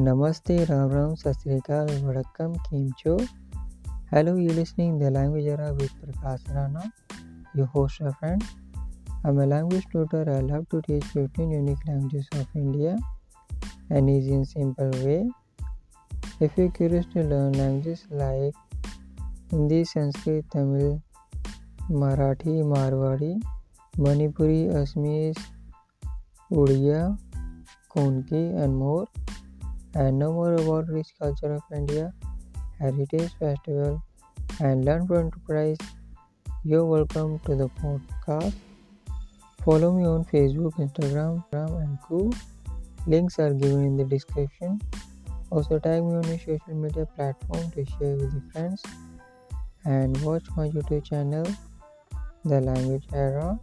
Namaste, Ram Ram Sat Sri Akal vanakkam kemcho hello you listening the language aura with Prakash Rana your host a friend I am language tutor I love to teach fifteen unique language of India and is in simple way if you curious to learn languages like Hindi Sanskrit Tamil Marathi Marwari Manipuri Assamese Oriya Konkani and more and know more about rich culture of India, heritage festival, and learn to enterprise, you're welcome to the podcast. Follow me on Facebook, Instagram, and Koo. Links are given in the description. Also tag me on your social media platform to share with your friends and watch my YouTube channel, The Language Era.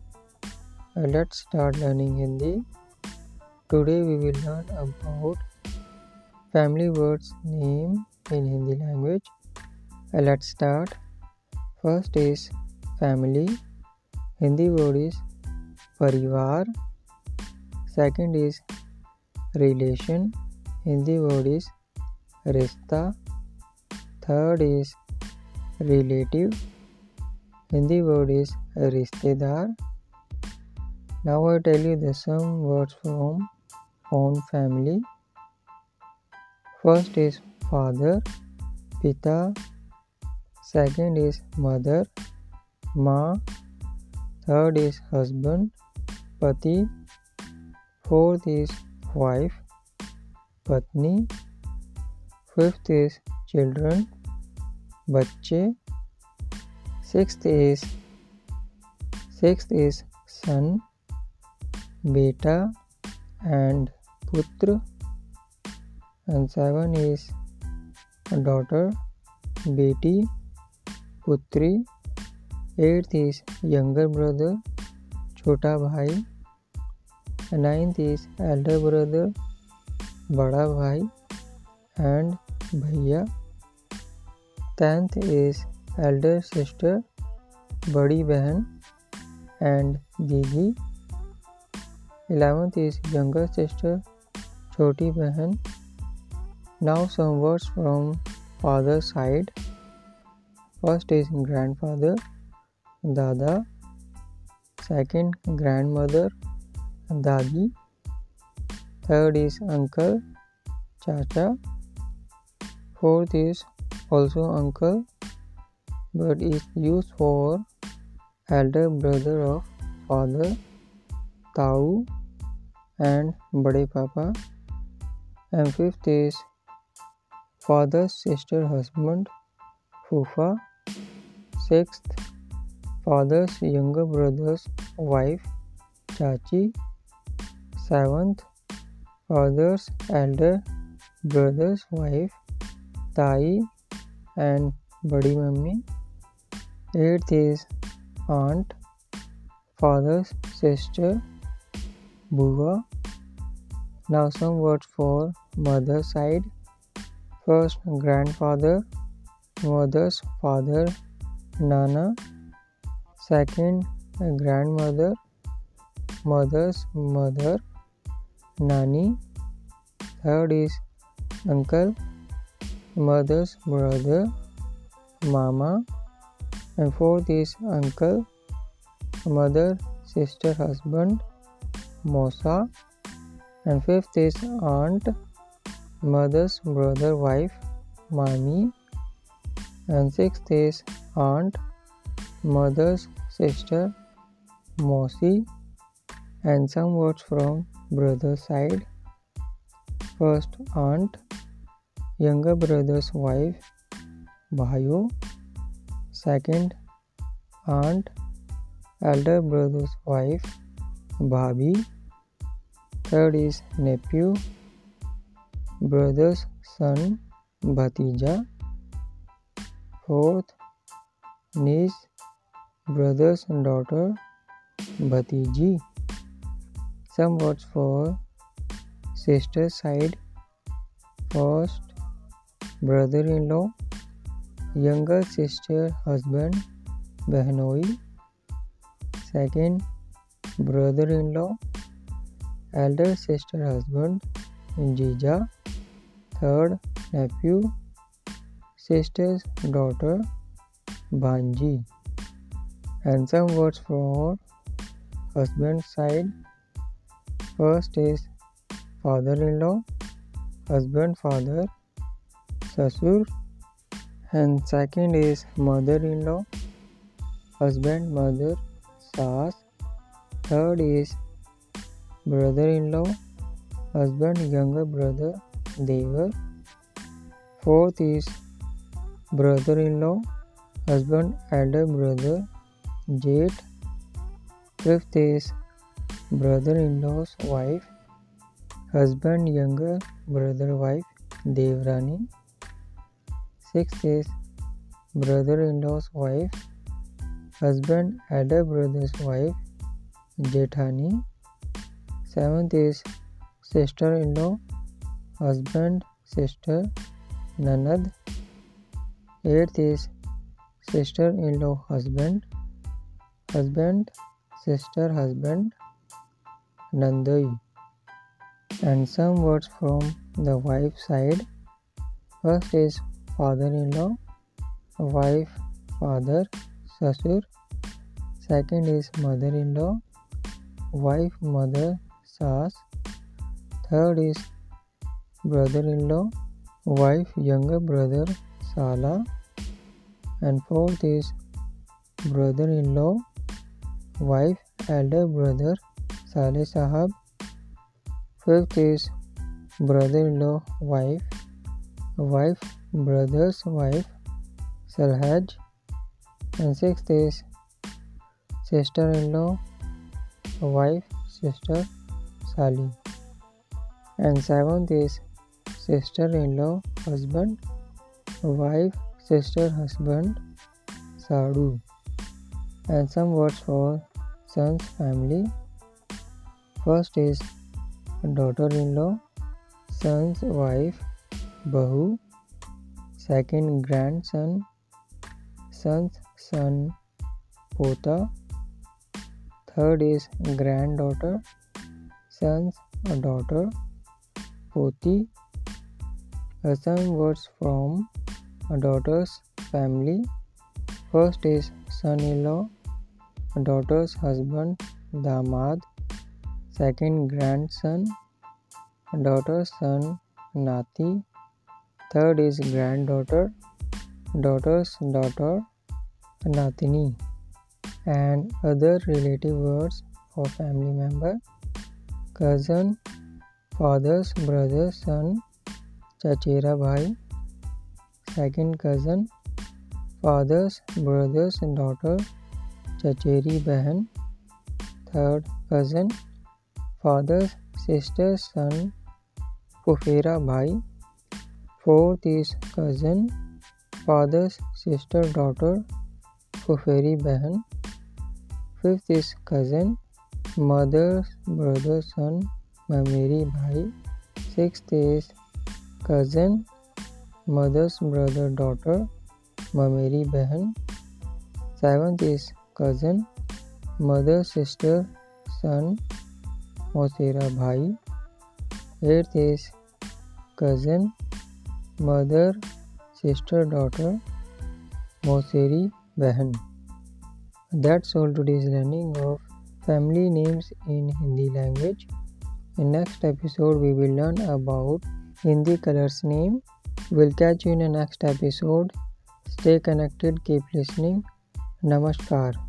Let's start learning Hindi. Today we will learn about family words name in Hindi language. Uh, let's start. First is family. Hindi word is परिवार second is relation hindi word is रिश्ता third is relative hindi word is रिश्तेदार now i tell you the some words from own family First is father, pita. Second is mother, ma. Third is husband, pati. Fourth is wife, patni. Fifth is children, bacche. Sixth is sixth is son, beta, and putra. and seven is daughter बेटी पुत्री eighth is younger brother छोटा भाई ninth is Elder brother बड़ा भाई and भैया tenth is Elder sister बड़ी बहन and दीदी इलेवेंथ इज यंगर सिस्टर छोटी बहन Now some words from father side. First is grandfather, dada. Second, grandmother, dadi. Third is uncle, chacha. Fourth is also uncle, but is used for elder brother of father, tau, and bade papa. And fifth is father's sister husband fufa sixth father's younger brother's wife chachi seventh father's elder brother's wife tai and badi mummy. Eighth is aunt father's sister bua. Now some words for mother side first grandfather mother's father nana second grandmother mother's mother nani third is uncle mother's brother mama and fourth is uncle mother sister husband mosa and fifth is aunt mother's brother wife mami and sixth is aunt mother's sister Mosi and some words from brother's side. First aunt, younger brother's wife Bhayo. Second aunt, elder brother's wife Bhabhi. Third is nephew, brothers, son, भतीजा, fourth, niece, brothers and daughter, भतीजी। Some words for sister side. First brother in law younger sister husband, बहनोई। Second brother in law elder sister husband, जीजा। Third nephew sister's daughter Banji. And some words for husband side. First is father-in-law husband father sasur. And second is mother-in-law husband mother sas third is brother-in-law husband younger brother devar fourth is brother-in-law husband elder brother jet fifth is brother-in-law's wife husband younger brother wife devrani. Sixth is brother-in-law's wife, husband elder brother's wife, Jethani. Seventh is sister-in-law, husband, sister, Nanad. Eighth is sister-in-law, husband, husband, sister, husband, Nandai. And some words from the wife side. First is father-in-law, wife, father, sasur. Second is mother-in-law, wife, mother, sas. Third is brother-in-law, wife, younger brother, sala. And fourth is brother-in-law, wife, elder brother, sale sahab. Fifth is brother-in-law, wife, wife, brother's wife Sarhaj and sixth is sister-in-law wife sister Sali and seventh is sister-in-law husband wife sister husband Sadu and some words for son's family. First is daughter-in-law son's wife Bahu. Second grandson son's son pota. Third is granddaughter son's daughter poti some words from a daughter's family. First is son-in-law daughter's husband damad. Second grandson daughter's son nati. Third is granddaughter, daughter's daughter, Natini, and other relative words for family member, cousin, father's brother, son, Chachera Bhai, second cousin, father's brother's daughter, Chacheri Bahan, third cousin, father's sister's son, Pufera Bhai, Fourth is cousin, father's sister daughter, Fuferi Behan. Fifth is cousin, mother's brother son, Mameri Bhai. Sixth is cousin, mother's brother daughter, Mameri Behan. Seventh is cousin, mother's sister son, Mosera Bhai. Eighth is cousin, mother, sister, daughter, Moseri, Bahan. That's all today's learning of family names in Hindi language. In next episode, we will learn about Hindi colors name. We'll catch you in the next episode. Stay connected, keep listening. Namaskar.